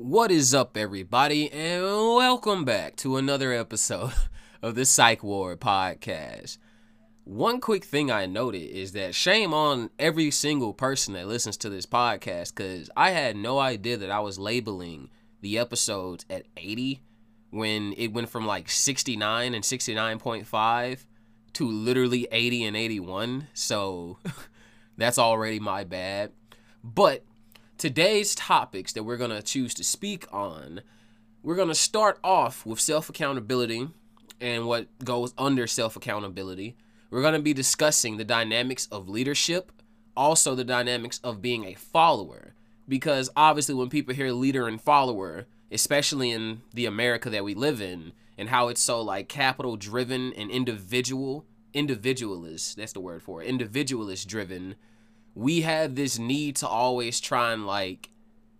What is up, everybody, and welcome back to another episode of the Psych Ward podcast. One quick thing I noted is that shame on every single person that listens to this podcast because I had no idea that I was labeling the episodes at 80 when it went from like 69 and 69.5 to literally 80 and 81. So that's already my bad. But today's topics that we're going to choose to speak on, we're going to start off with self accountability and what goes under self accountability. We're going to be discussing the dynamics of leadership, also the dynamics of being a follower. Because obviously, when people hear leader and follower, especially in the America that we live in, and how it's so like capital driven and individual, individualist, that's the word for it, individualist driven we have this need to always try and like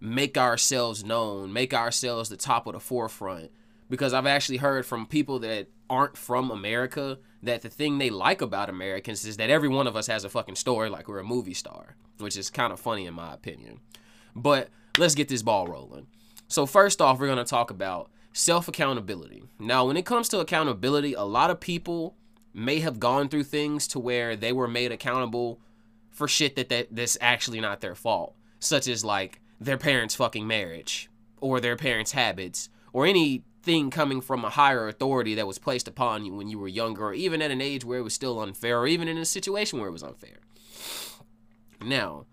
make ourselves known, make ourselves the top of the forefront. Because I've actually heard from people that aren't from America that the thing they like about Americans is that every one of us has a fucking story like we're a movie star, which is kind of funny in my opinion. But let's get this ball rolling. So, first off, we're going to talk about self accountability. Now, when it comes to accountability, a lot of people may have gone through things to where they were made accountable for shit that, that that's actually not their fault, such as like their parents' fucking marriage or their parents' habits or anything coming from a higher authority that was placed upon you when you were younger or even at an age where it was still unfair or even in a situation where it was unfair. Now,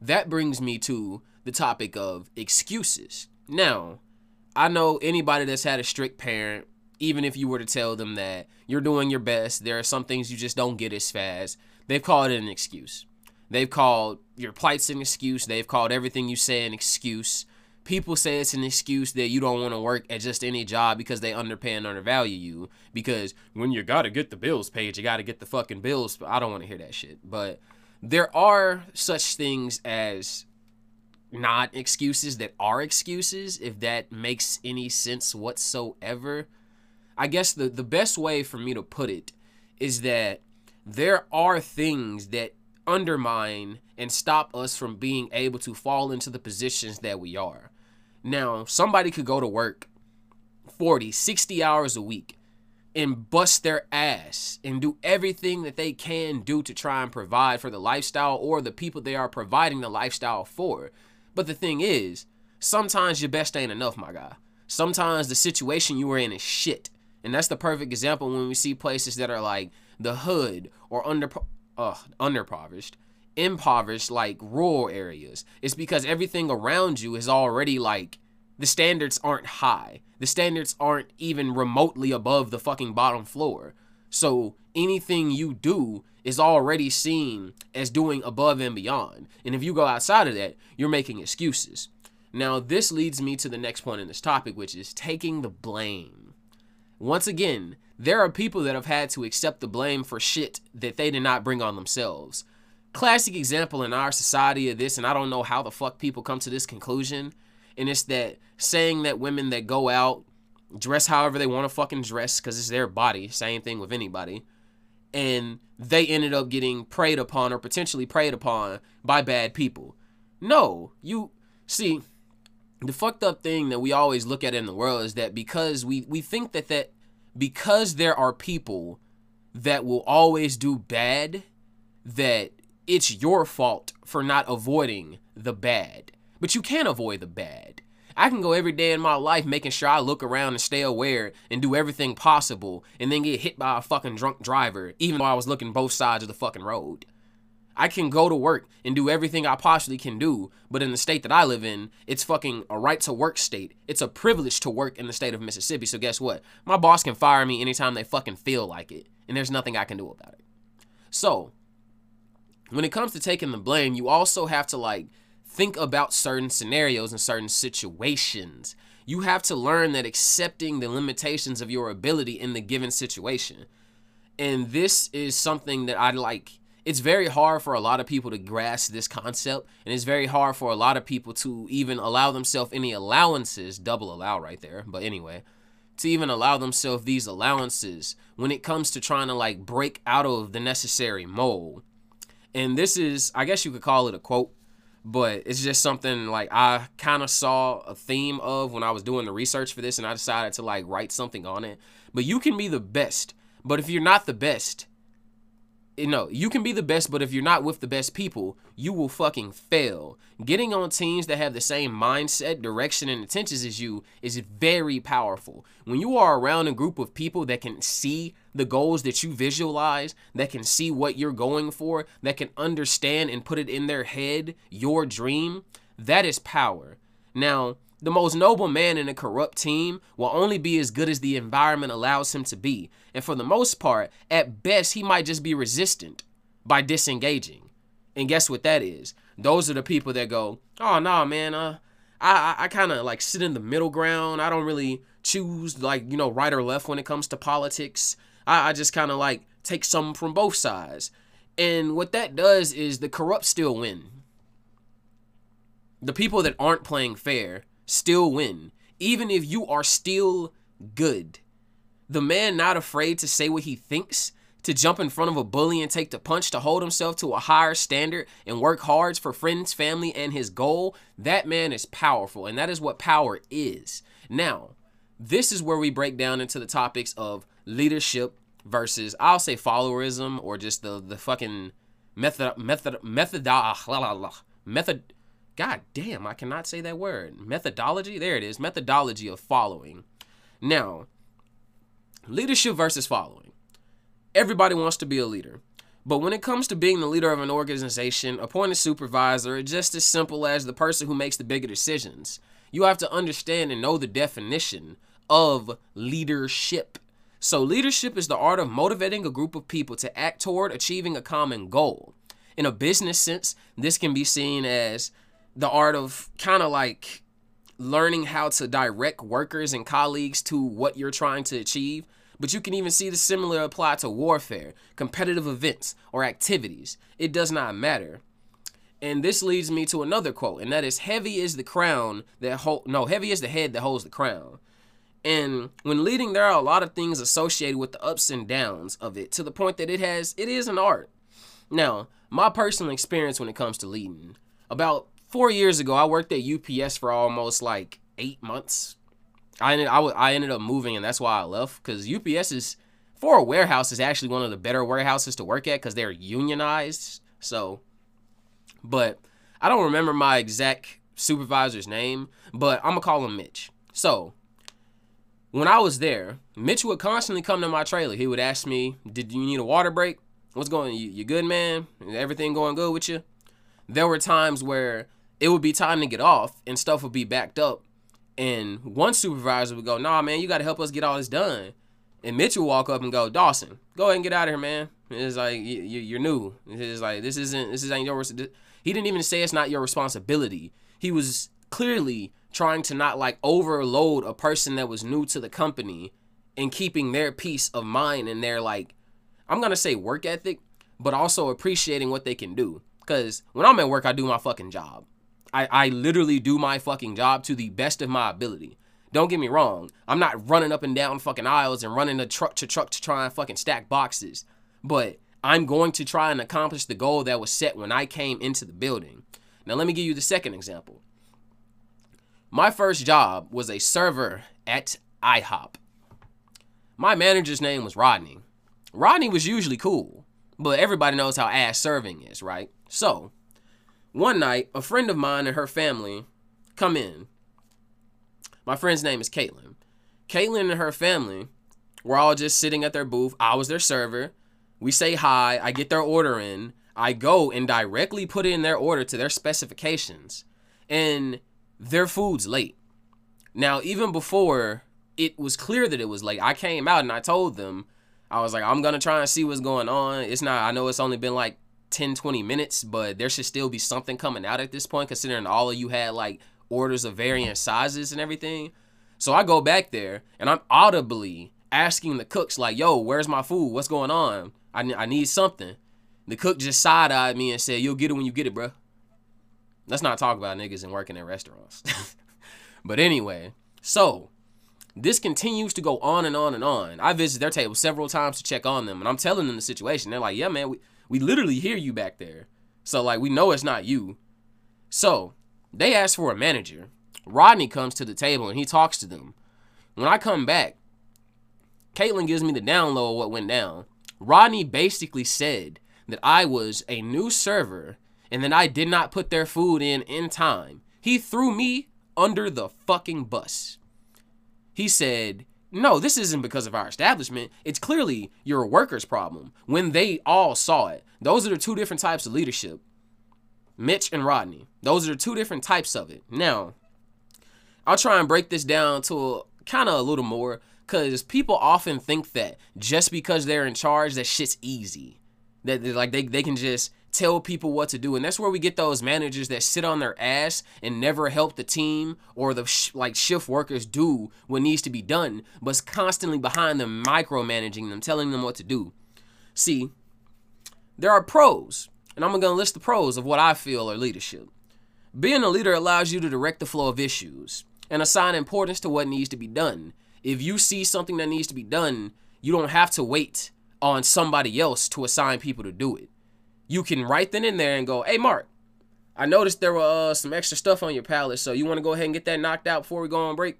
that brings me to the topic of excuses. Now, I know anybody that's had a strict parent, even if you were to tell them that you're doing your best, there are some things you just don't get as fast, they've called it an excuse. They've called your plights an excuse. They've called everything you say an excuse. People say it's an excuse that you don't want to work at just any job because they underpay and undervalue you. Because when you gotta get the bills paid, you gotta get the fucking bills. I don't want to hear that shit. But there are such things as not excuses that are excuses, if that makes any sense whatsoever. I guess the, the best way for me to put it is that there are things that undermine and stop us from being able to fall into the positions that we are. Now, somebody could go to work 40, 60 hours a week and bust their ass and do everything that they can do to try and provide for the lifestyle or the people they are providing the lifestyle for. But the thing is, sometimes your best ain't enough, my guy. Sometimes the situation you are in is shit. And that's the perfect example when we see places that are like the hood or under uh, underpoverished, impoverished like rural areas. It's because everything around you is already like the standards aren't high. The standards aren't even remotely above the fucking bottom floor. So anything you do is already seen as doing above and beyond. And if you go outside of that, you're making excuses. Now, this leads me to the next point in this topic, which is taking the blame. Once again, there are people that have had to accept the blame for shit that they did not bring on themselves. Classic example in our society of this, and I don't know how the fuck people come to this conclusion, and it's that saying that women that go out dress however they want to fucking dress because it's their body, same thing with anybody, and they ended up getting preyed upon or potentially preyed upon by bad people. No, you see, the fucked up thing that we always look at in the world is that because we we think that that because there are people that will always do bad, that it's your fault for not avoiding the bad. But you can't avoid the bad. I can go every day in my life making sure I look around and stay aware and do everything possible and then get hit by a fucking drunk driver, even though I was looking both sides of the fucking road. I can go to work and do everything I possibly can do, but in the state that I live in, it's fucking a right to work state. It's a privilege to work in the state of Mississippi. So guess what? My boss can fire me anytime they fucking feel like it, and there's nothing I can do about it. So, when it comes to taking the blame, you also have to like think about certain scenarios and certain situations. You have to learn that accepting the limitations of your ability in the given situation. And this is something that I like it's very hard for a lot of people to grasp this concept and it's very hard for a lot of people to even allow themselves any allowances double allow right there but anyway to even allow themselves these allowances when it comes to trying to like break out of the necessary mold and this is i guess you could call it a quote but it's just something like I kind of saw a theme of when I was doing the research for this and I decided to like write something on it. But you can be the best, but if you're not the best, Eh, you know, you can be the best, but if you're not with the best people, you will fucking fail. Getting on teams that have the same mindset, direction, and intentions as you is very powerful. When you are around a group of people that can see the goals that you visualize, that can see what you're going for, that can understand and put it in their head, your dream, that is power. Now, the most noble man in a corrupt team will only be as good as the environment allows him to be. And for the most part, at best, he might just be resistant by disengaging. And guess what that is? Those are the people that go, oh, nah, man, uh, I, I, I kind of like sit in the middle ground. I don't really choose like, you know, right or left when it comes to politics. I, I just kind of like take some from both sides. And what that does is the corrupt still win. The people that aren't playing fair still win, even if you are still good. The man not afraid to say what he thinks, to jump in front of a bully and take the punch, to hold himself to a higher standard and work hard for friends, family, and his goal, that man is powerful. And that is what power is. Now, this is where we break down into the topics of leadership versus, I'll say, followerism or just the, the fucking method, method, method, ah, method, God damn, I cannot say that word. Methodology? There it is. Methodology of following. Now, leadership versus following. Everybody wants to be a leader. But when it comes to being the leader of an organization, appointed supervisor, just as simple as the person who makes the bigger decisions, you have to understand and know the definition of leadership. So, leadership is the art of motivating a group of people to act toward achieving a common goal. In a business sense, this can be seen as the art of kind of like learning how to direct workers and colleagues to what you're trying to achieve. But you can even see the similar apply to warfare, competitive events, or activities. It does not matter. And this leads me to another quote, and that is heavy is the crown that hold no, heavy is the head that holds the crown. And when leading, there are a lot of things associated with the ups and downs of it to the point that it has it is an art. Now, my personal experience when it comes to leading, about four years ago, I worked at UPS for almost like eight months. I ended, I, I ended up moving, and that's why I left. Because UPS is, for a warehouse, is actually one of the better warehouses to work at because they're unionized. So, but I don't remember my exact supervisor's name, but I'm going to call him Mitch. So, when I was there, Mitch would constantly come to my trailer. He would ask me, Did you need a water break? What's going you, you good, man? Everything going good with you? There were times where it would be time to get off and stuff would be backed up. And one supervisor would go, nah, man, you got to help us get all this done. And Mitch would walk up and go, Dawson, go ahead and get out of here, man. It's like, you, are new. It's like, this isn't, this isn't your, he didn't even say it's not your responsibility. He was clearly trying to not like overload a person that was new to the company and keeping their peace of mind and their like, I'm going to say work ethic, but also appreciating what they can do. Because when I'm at work, I do my fucking job. I, I literally do my fucking job to the best of my ability. Don't get me wrong. I'm not running up and down fucking aisles and running a truck to truck to try and fucking stack boxes. But I'm going to try and accomplish the goal that was set when I came into the building. Now, let me give you the second example. My first job was a server at IHOP. My manager's name was Rodney. Rodney was usually cool, but everybody knows how ass serving is, right? So, one night, a friend of mine and her family come in. My friend's name is Caitlin. Caitlin and her family were all just sitting at their booth. I was their server. We say hi. I get their order in. I go and directly put in their order to their specifications. And their food's late. Now, even before it was clear that it was late, I came out and I told them, I was like, I'm going to try and see what's going on. It's not, I know it's only been like 10, 20 minutes, but there should still be something coming out at this point, considering all of you had like orders of varying sizes and everything. So I go back there and I'm audibly asking the cooks, like, yo, where's my food? What's going on? I, I need something. The cook just side eyed me and said, you'll get it when you get it, bro. Let's not talk about niggas and working in restaurants. but anyway, so this continues to go on and on and on. I visit their table several times to check on them, and I'm telling them the situation. They're like, yeah, man, we, we literally hear you back there. So like we know it's not you. So they ask for a manager. Rodney comes to the table and he talks to them. When I come back, Caitlin gives me the download of what went down. Rodney basically said that I was a new server and that I did not put their food in in time. He threw me under the fucking bus. He said, No, this isn't because of our establishment. It's clearly your workers' problem when they all saw it. Those are the two different types of leadership Mitch and Rodney. Those are the two different types of it. Now, I'll try and break this down to kind of a little more because people often think that just because they're in charge, that shit's easy. That like they, they can just tell people what to do. And that's where we get those managers that sit on their ass and never help the team or the sh- like shift workers do what needs to be done, but's constantly behind them, micromanaging them, telling them what to do. See, there are pros, and I'm going to list the pros of what I feel are leadership. Being a leader allows you to direct the flow of issues and assign importance to what needs to be done. If you see something that needs to be done, you don't have to wait on somebody else to assign people to do it you can right then and there and go, hey, Mark, I noticed there were uh, some extra stuff on your pallet, so you want to go ahead and get that knocked out before we go on break?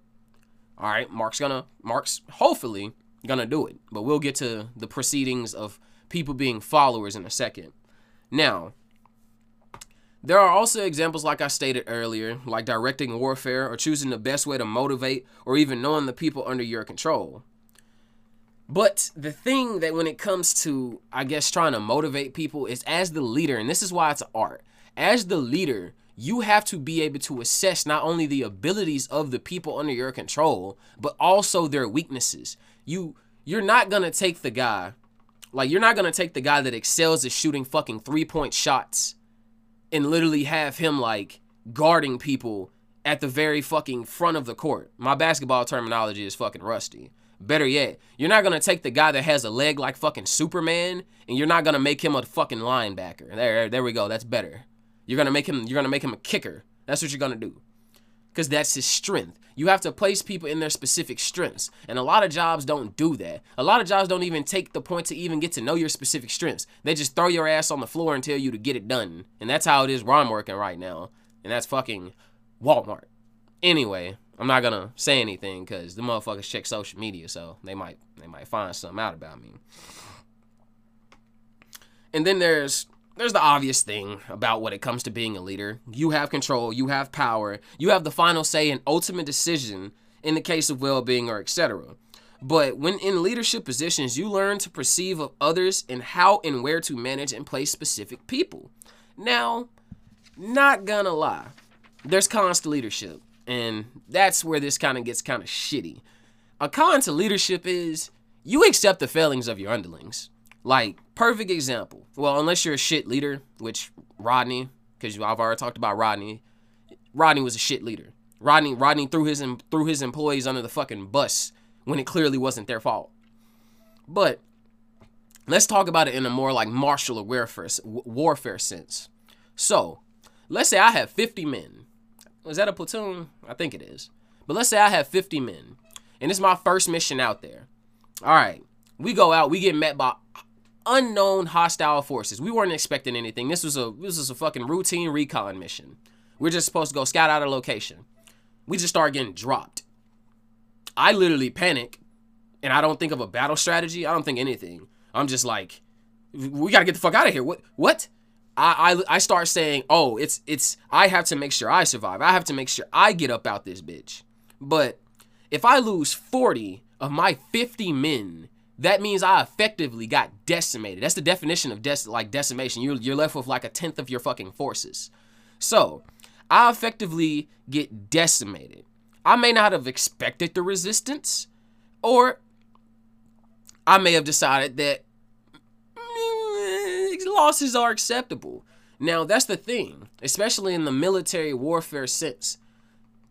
All right, Mark's gonna, Mark's hopefully gonna do it, but we'll get to the proceedings of people being followers in a second. Now, there are also examples, like I stated earlier, like directing warfare or choosing the best way to motivate or even knowing the people under your control. But the thing that when it comes to, I guess, trying to motivate people is as the leader, and this is why it's art. As the leader, you have to be able to assess not only the abilities of the people under your control, but also their weaknesses. You you're not gonna take the guy, like you're not gonna take the guy that excels at shooting fucking three point shots, and literally have him like guarding people at the very fucking front of the court. My basketball terminology is fucking rusty. Better yet, you're not gonna take the guy that has a leg like fucking Superman, and you're not gonna make him a fucking linebacker. There, there we go. That's better. You're gonna make him. You're gonna make him a kicker. That's what you're gonna do, because that's his strength. You have to place people in their specific strengths, and a lot of jobs don't do that. A lot of jobs don't even take the point to even get to know your specific strengths. They just throw your ass on the floor and tell you to get it done, and that's how it is where I'm working right now, and that's fucking Walmart. Anyway, I'm not gonna say anything because the motherfuckers check social media, so they might they might find something out about me. And then there's there's the obvious thing about when it comes to being a leader. You have control, you have power, you have the final say and ultimate decision in the case of well-being or etc. But when in leadership positions, you learn to perceive of others and how and where to manage and place specific people. Now, not gonna lie, there's cons to leadership. And that's where this kind of gets kind of shitty. A con to leadership is you accept the failings of your underlings. Like, perfect example. Well, unless you're a shit leader, which Rodney, because I've already talked about Rodney. Rodney was a shit leader. Rodney Rodney threw his threw his employees under the fucking bus when it clearly wasn't their fault. But let's talk about it in a more like martial warfare warfare sense. So, let's say I have 50 men is that a platoon? I think it is. But let's say I have 50 men, and it's my first mission out there. All right, we go out, we get met by unknown hostile forces. We weren't expecting anything. This was a this was a fucking routine recon mission. We're just supposed to go scout out a location. We just start getting dropped. I literally panic, and I don't think of a battle strategy. I don't think anything. I'm just like, we gotta get the fuck out of here. What? What? I, I I start saying, oh, it's it's I have to make sure I survive. I have to make sure I get up out this bitch. But if I lose 40 of my 50 men, that means I effectively got decimated. That's the definition of des- like decimation. You're you're left with like a tenth of your fucking forces. So I effectively get decimated. I may not have expected the resistance, or I may have decided that losses are acceptable. Now, that's the thing, especially in the military warfare sense.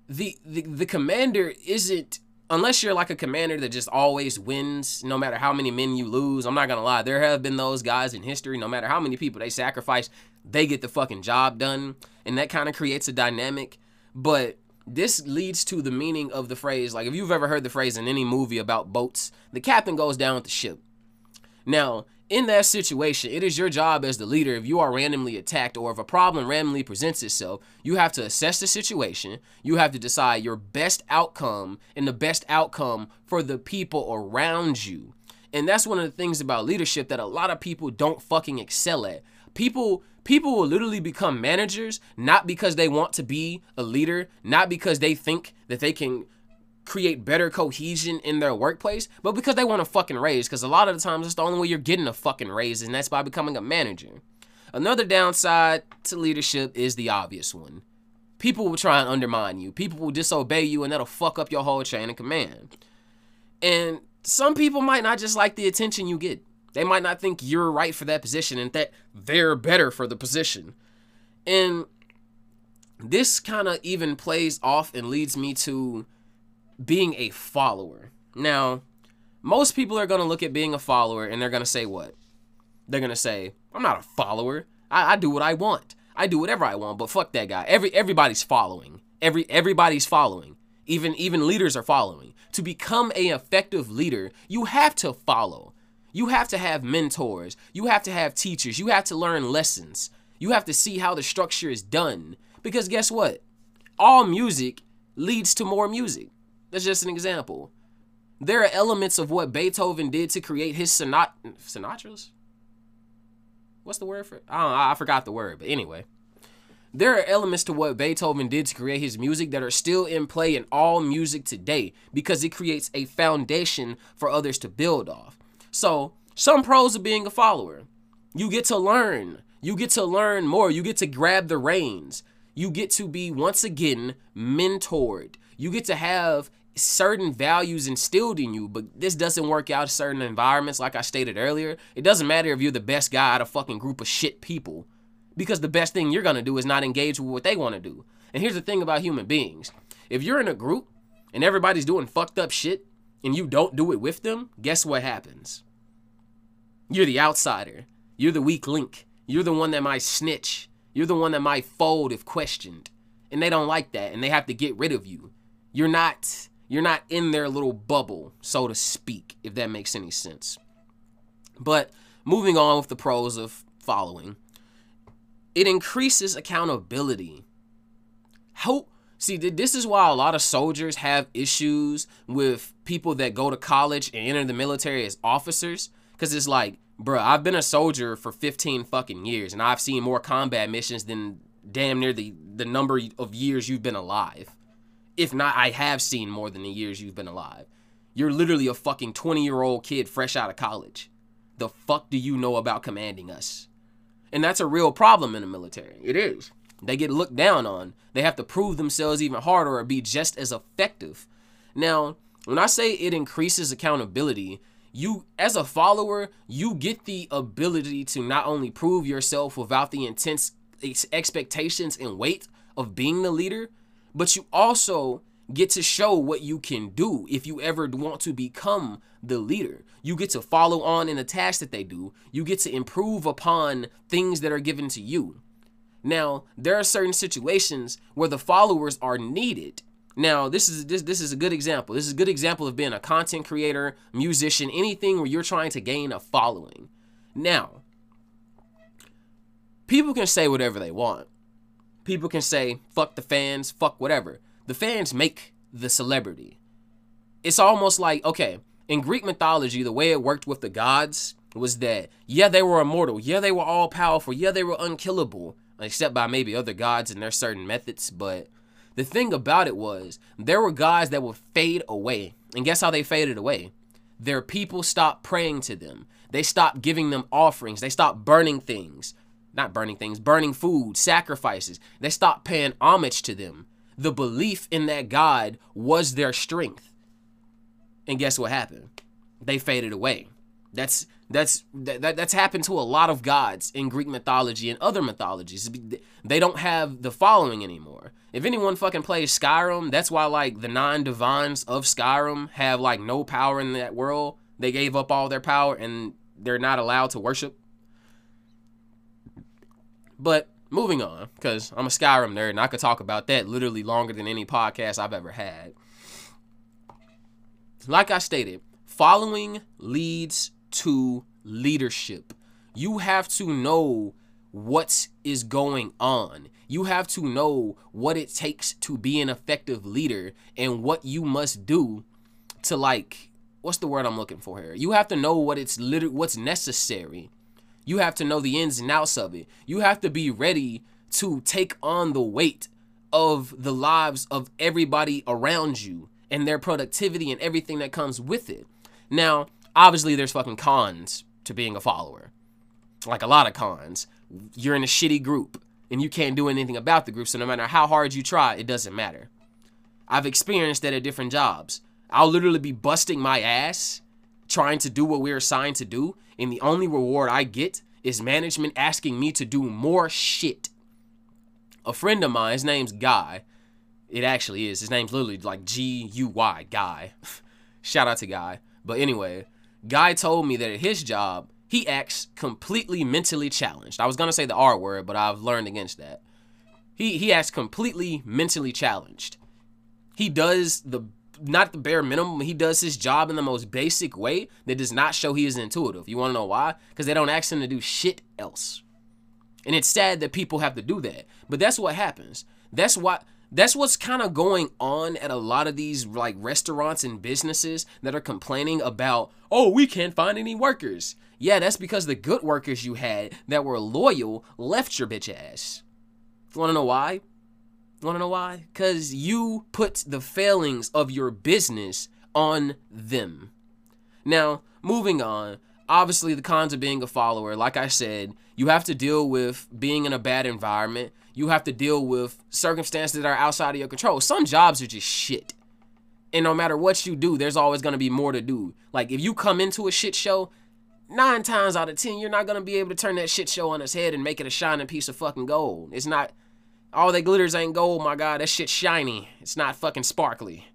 The, the the commander isn't unless you're like a commander that just always wins no matter how many men you lose. I'm not to lie. There have been those guys in history no matter how many people they sacrifice, they get the fucking job done and that kind of creates a dynamic. But this leads to the meaning of the phrase like if you've ever heard the phrase in any movie about boats, the captain goes down with the ship Now, in that situation, it is your job as the leader if you are randomly attacked or if a problem randomly presents itself, you have to assess the situation. You have to decide your best outcome and the best outcome for the people around you. And that's one of the things about leadership that a lot of people don't fucking excel at. People people will literally become managers not because they want to be a leader, not because they think that they can create better cohesion in their workplace, but because they want a fucking raise. Because a lot of the times, it's the only way you're getting a fucking raise, and that's by becoming a manager. Another downside to leadership is the obvious one. People will try and undermine you. People will disobey you, and that'll fuck up your whole chain of command. And some people might not just like the attention you get. They might not think you're right for that position and that they're better for the position. And this kind of even plays off and leads me to being a follower. Now, most people are going to look at being a follower and they're going to say what? They're going to say, I'm not a follower. I, I do what I want. I do whatever I want, but fuck that guy. Every everybody's following. Every everybody's following. Even even leaders are following. To become a effective leader, you have to follow. You have to have mentors. You have to have teachers. You have to learn lessons. You have to see how the structure is done. Because guess what? All music leads to more music. That's just an example. There are elements of what Beethoven did to create his sonat Sinatras. What's the word for it? I I forgot the word, but anyway. There are elements to what Beethoven did to create his music that are still in play in all music today because it creates a foundation for others to build off. So, some pros of being a follower. You get to learn. You get to learn more. You get to grab the reins. You get to be once again mentored. You get to have certain values instilled in you, but this doesn't work out in certain environments, like I stated earlier. It doesn't matter if you're the best guy out of fucking group of shit people, because the best thing you're gonna do is not engage with what they wanna do. And here's the thing about human beings if you're in a group and everybody's doing fucked up shit and you don't do it with them, guess what happens? You're the outsider, you're the weak link, you're the one that might snitch, you're the one that might fold if questioned. And they don't like that and they have to get rid of you. You're not you're not in their little bubble, so to speak, if that makes any sense. But moving on with the pros of following, it increases accountability. Hope see this is why a lot of soldiers have issues with people that go to college and enter the military as officers cuz it's like, bruh, I've been a soldier for 15 fucking years and I've seen more combat missions than damn near the the number of years you've been alive. If not, I have seen more than the years you've been alive. You're literally a fucking 20 year old kid fresh out of college. The fuck do you know about commanding us? And that's a real problem in the military. It is. They get looked down on. They have to prove themselves even harder or be just as effective. Now, when I say it increases accountability, you as a follower, you get the ability to not only prove yourself without the intense expectations and weight of being the leader, but you also get to show what you can do if you ever want to become the leader. You get to follow on in the tasks that they do. You get to improve upon things that are given to you. Now, there are certain situations where the followers are needed. Now, this is this this is a good example. This is a good example of being a content creator, musician, anything where you're trying to gain a following. Now, people can say whatever they want people can say, fuck the fans, fuck whatever. The fans make the celebrity. It's almost like, okay, in Greek mythology, the way it worked with the gods was that, yeah, they were immortal. Yeah, they were all powerful. Yeah, they were unkillable, except by maybe other gods and their certain methods. But the thing about it was, there were gods that would fade away. And guess how they faded away? Their people stopped praying to them. They stopped giving them offerings. They stopped burning things not burning things, burning food, sacrifices. They stopped paying homage to them. The belief in that God was their strength. And guess what happened? They faded away. That's that's that, that's happened to a lot of gods in Greek mythology and other mythologies. They don't have the following anymore. If anyone fucking plays Skyrim, that's why like the nine divines of Skyrim have like no power in that world. They gave up all their power and they're not allowed to worship but moving on, because I'm a Skyrim nerd and I could talk about that literally longer than any podcast I've ever had. Like I stated, following leads to leadership. You have to know what is going on. You have to know what it takes to be an effective leader and what you must do to like what's the word I'm looking for here? You have to know what it's literally what's necessary. You have to know the ins and outs of it. You have to be ready to take on the weight of the lives of everybody around you and their productivity and everything that comes with it. Now, obviously there's fucking cons to being a follower. Like a lot of cons. You're in a shitty group and you can't do anything about the group, so no matter how hard you try, it doesn't matter. I've experienced that at different jobs. I'll literally be busting my ass trying to do what we're assigned to do, and the only reward I get is management asking me to do more shit. A friend of mine, his name's Guy. It actually is. His name's literally like G U Y, Guy. Shout out to Guy. But anyway, Guy told me that at his job, he acts completely mentally challenged. I was gonna say the R word, but I've learned against that. He he acts completely mentally challenged. He does the not the bare minimum. He does his job in the most basic way that does not show he is intuitive. You want to know why? Because they don't ask him to do shit else. And it's sad that people have to do that. But that's what happens. That's what that's what's kind of going on at a lot of these like restaurants and businesses that are complaining about, "Oh, we can't find any workers." Yeah, that's because the good workers you had that were loyal left your bitch ass. You Want to know why? Want to know why? Cuz you put the failings of your business on them. Now, moving on, obviously the cons of being a follower, like I said, you have to deal with being in a bad environment. You have to deal with circumstances that are outside of your control. Some jobs are just shit. And no matter what you do, there's always going to be more to do. Like if you come into a shit show, nine times out of ten, you're not going to be able to turn that shit show on its head and make it a shining piece of fucking gold. It's not, all that glitters ain't gold, my God. That shit's shiny. It's not fucking sparkly.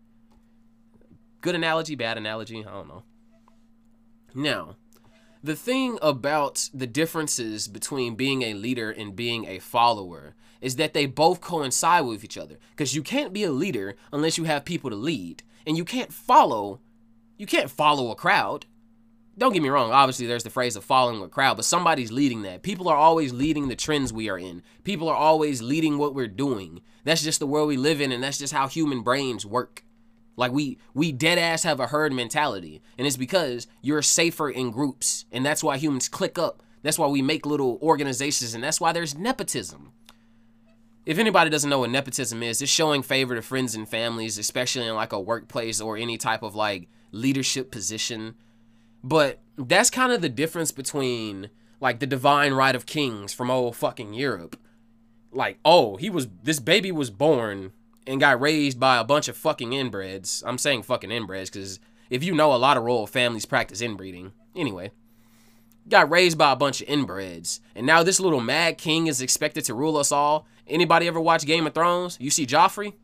Good analogy, bad analogy, I don't know. Now, the thing about the differences between being a leader and being a follower is that they both coincide with each other. Because you can't be a leader unless you have people to lead. And you can't follow, you can't follow a crowd. Don't get me wrong, obviously there's the phrase of following a crowd, but somebody's leading that. People are always leading the trends we are in. People are always leading what we're doing. That's just the world we live in, and that's just how human brains work. Like we we dead ass have a herd mentality, and it's because you're safer in groups, and that's why humans click up. That's why we make little organizations, and that's why there's nepotism. If anybody doesn't know what nepotism is, it's showing favor to friends and families, especially in like a workplace or any type of like leadership position. But that's kind of the difference between like the divine right of kings from old fucking Europe. Like, oh, he was this baby was born and got raised by a bunch of fucking inbreds. I'm saying fucking inbreds because if you know, a lot of royal families practice inbreeding. Anyway, got raised by a bunch of inbreds, and now this little mad king is expected to rule us all. Anybody ever watch Game of Thrones? You see Joffrey?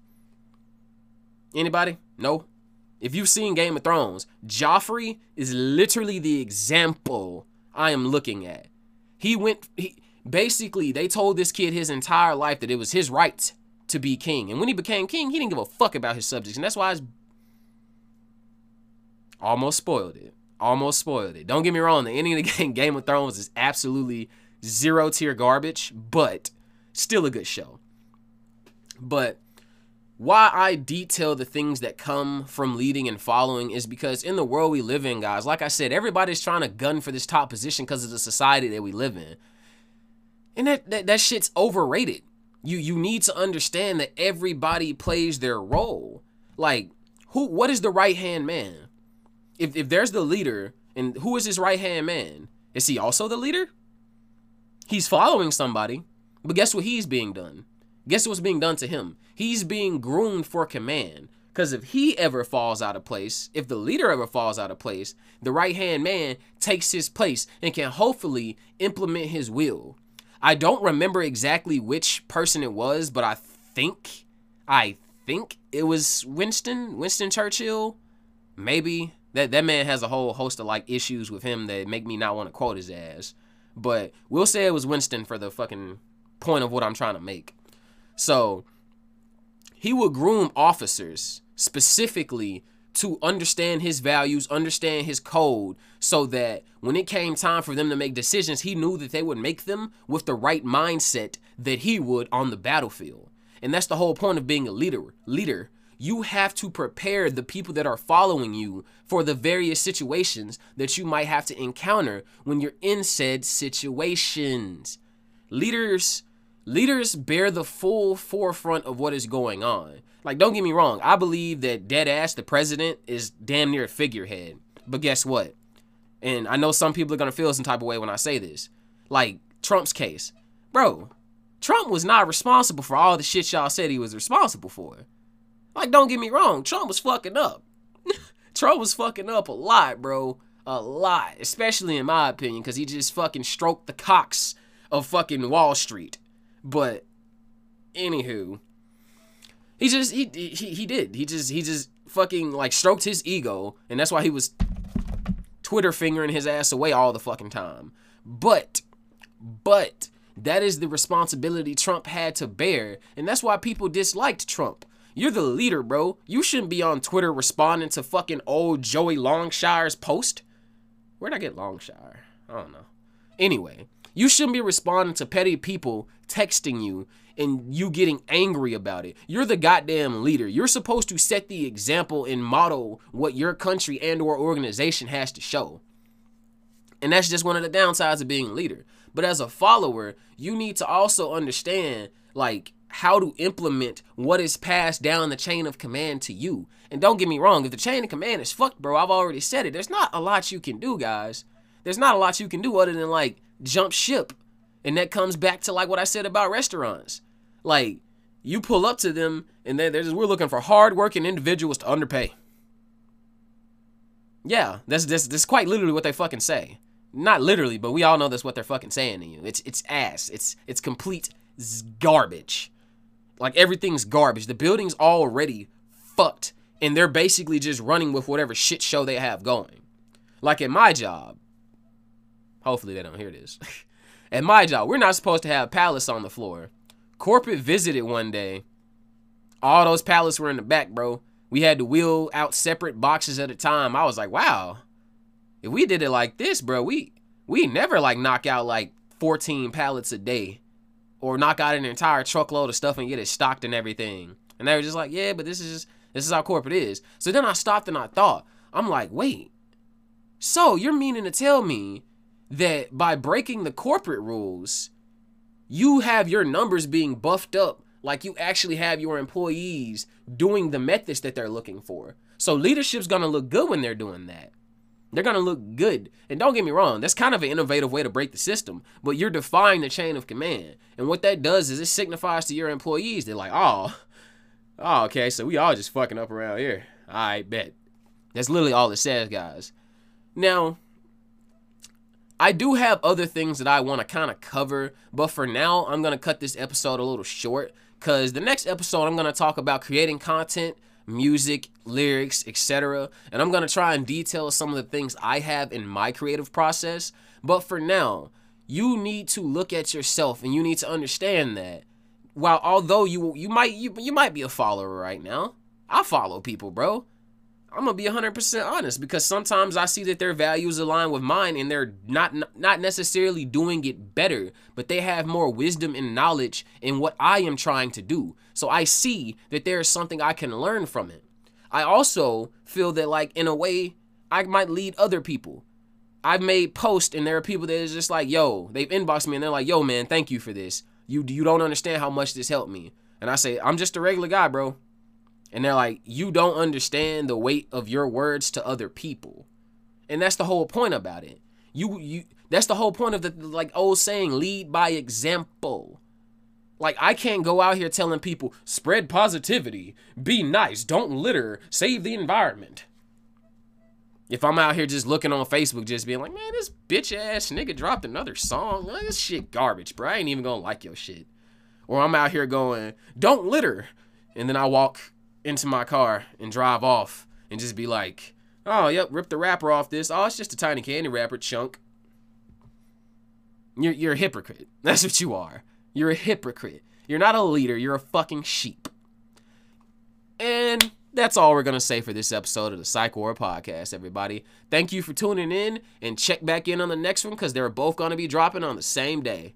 Anybody? No. If you've seen Game of Thrones, Joffrey is literally the example I am looking at. He went. He basically they told this kid his entire life that it was his right to be king. And when he became king, he didn't give a fuck about his subjects. And that's why it's almost spoiled it. Almost spoiled it. Don't get me wrong, the ending of the game, Game of Thrones is absolutely zero tier garbage, but still a good show. But why I detail the things that come from leading and following is because in the world we live in, guys, like I said, everybody's trying to gun for this top position because of the society that we live in. And that, that, that shit's overrated you you need to understand that everybody plays their role. Like who what is the right hand man? If if there's the leader and who is his right hand man? Is he also the leader? He's following somebody, but guess what he's being done? Guess what's being done to him? He's being groomed for command. Because if he ever falls out of place, if the leader ever falls out of place, the right hand man takes his place and can hopefully implement his will. I don't remember exactly which person it was, but I think I think it was Winston, Winston Churchill. Maybe that that man has a whole host of like issues with him that make me not want to quote his ass. But we'll say it was Winston for the fucking point of what I'm trying to make. So he would groom officers specifically to understand his values, understand his code, so that when it came time for them to make decisions, he knew that they would make them with the right mindset that he would on the battlefield. And that's the whole point of being a leader. Leader, you have to prepare the people that are following you for the various situations that you might have to encounter when you're in said situations. Leaders leaders bear the full forefront of what is going on. Like, don't get me wrong, I believe that dead ass the president is damn near a figurehead. But guess what? And I know some people are gonna feel some type of way when I say this. Like Trump's case. Bro, Trump was not responsible for all the shit y'all said he was responsible for. Like, don't get me wrong, Trump was fucking up. Trump was fucking up a lot, bro. A lot. Especially in my opinion, because he just fucking stroked the cocks of fucking Wall Street. But anywho, he just he he he did. He just he just fucking like stroked his ego, and that's why he was Twitter fingering his ass away all the fucking time. But but that is the responsibility Trump had to bear, and that's why people disliked Trump. You're the leader, bro. You shouldn't be on Twitter responding to fucking old Joey Longshire's post. Where'd I get Longshire? I don't know. Anyway, you shouldn't be responding to petty people texting you and you getting angry about it. You're the goddamn leader. You're supposed to set the example and model what your country and or organization has to show. And that's just one of the downsides of being a leader. But as a follower, you need to also understand like how to implement what is passed down the chain of command to you. And don't get me wrong, if the chain of command is fucked, bro, I've already said it. There's not a lot you can do, guys. There's not a lot you can do other than like jump ship. And that comes back to like what I said about restaurants. Like, you pull up to them and they're, they're just, we're looking for hardworking individuals to underpay. Yeah, that's, that's, that's quite literally what they fucking say. Not literally, but we all know that's what they're fucking saying to you. It's it's ass. It's it's complete garbage. Like everything's garbage. The building's already fucked, and they're basically just running with whatever shit show they have going. Like at my job, hopefully they don't hear this. at my job, we're not supposed to have pallets on the floor. Corporate visited one day. All those pallets were in the back, bro. We had to wheel out separate boxes at a time. I was like, wow, if we did it like this, bro, we we never like knock out like 14 pallets a day or knock out an entire truckload of stuff and get it stocked and everything. And they were just like, yeah, but this is this is how corporate is. So then I stopped and I thought, I'm like, wait, so you're meaning to tell me that by breaking the corporate rules, you have your numbers being buffed up like you actually have your employees doing the methods that they're looking for. So leadership's gonna look good when they're doing that. They're to look good. And don't get me wrong, that's kind of an innovative way to break the system, but you're defying the chain of command. And what that does is it signifies to your employees, they're like, oh, oh, okay, so we all just fucking up around here. I bet. That's literally all it says, guys. Now, I do have other things that I want to kind of cover, but for now, I'm going to cut this episode a little short because the next episode, I'm going to talk about creating content music, lyrics, etc. And I'm going to try and detail some of the things I have in my creative process. But for now, you need to look at yourself and you need to understand that while although you you might you, you might be a follower right now. I follow people, bro. I'm gonna be 100% honest because sometimes I see that their values align with mine and they're not not necessarily doing it better, but they have more wisdom and knowledge in what I am trying to do. So I see that there is something I can learn from it. I also feel that like in a way I might lead other people. I've made posts and there are people that is just like, yo, they've inboxed me and they're like, yo, man, thank you for this. You you don't understand how much this helped me. And I say, I'm just a regular guy, bro. And they're like, you don't understand the weight of your words to other people. And that's the whole point about it. You you that's the whole point of the like old saying, lead by example. Like I can't go out here telling people, spread positivity, be nice, don't litter, save the environment. If I'm out here just looking on Facebook, just being like, man, this bitch ass nigga dropped another song. this shit garbage, bro. I ain't even gonna like your shit. Or I'm out here going, don't litter. And then I walk into my car and drive off and just be like, oh, yep, rip the wrapper off this. Oh, it's just a tiny candy wrapper chunk. You're, you're a hypocrite. That's what you are. You're a hypocrite. You're not a leader. You're a fucking sheep. And that's all we're going to say for this episode of the Psych Ward Podcast, everybody. Thank you for tuning in and check back in on the next one because they're both going to be dropping on the same day.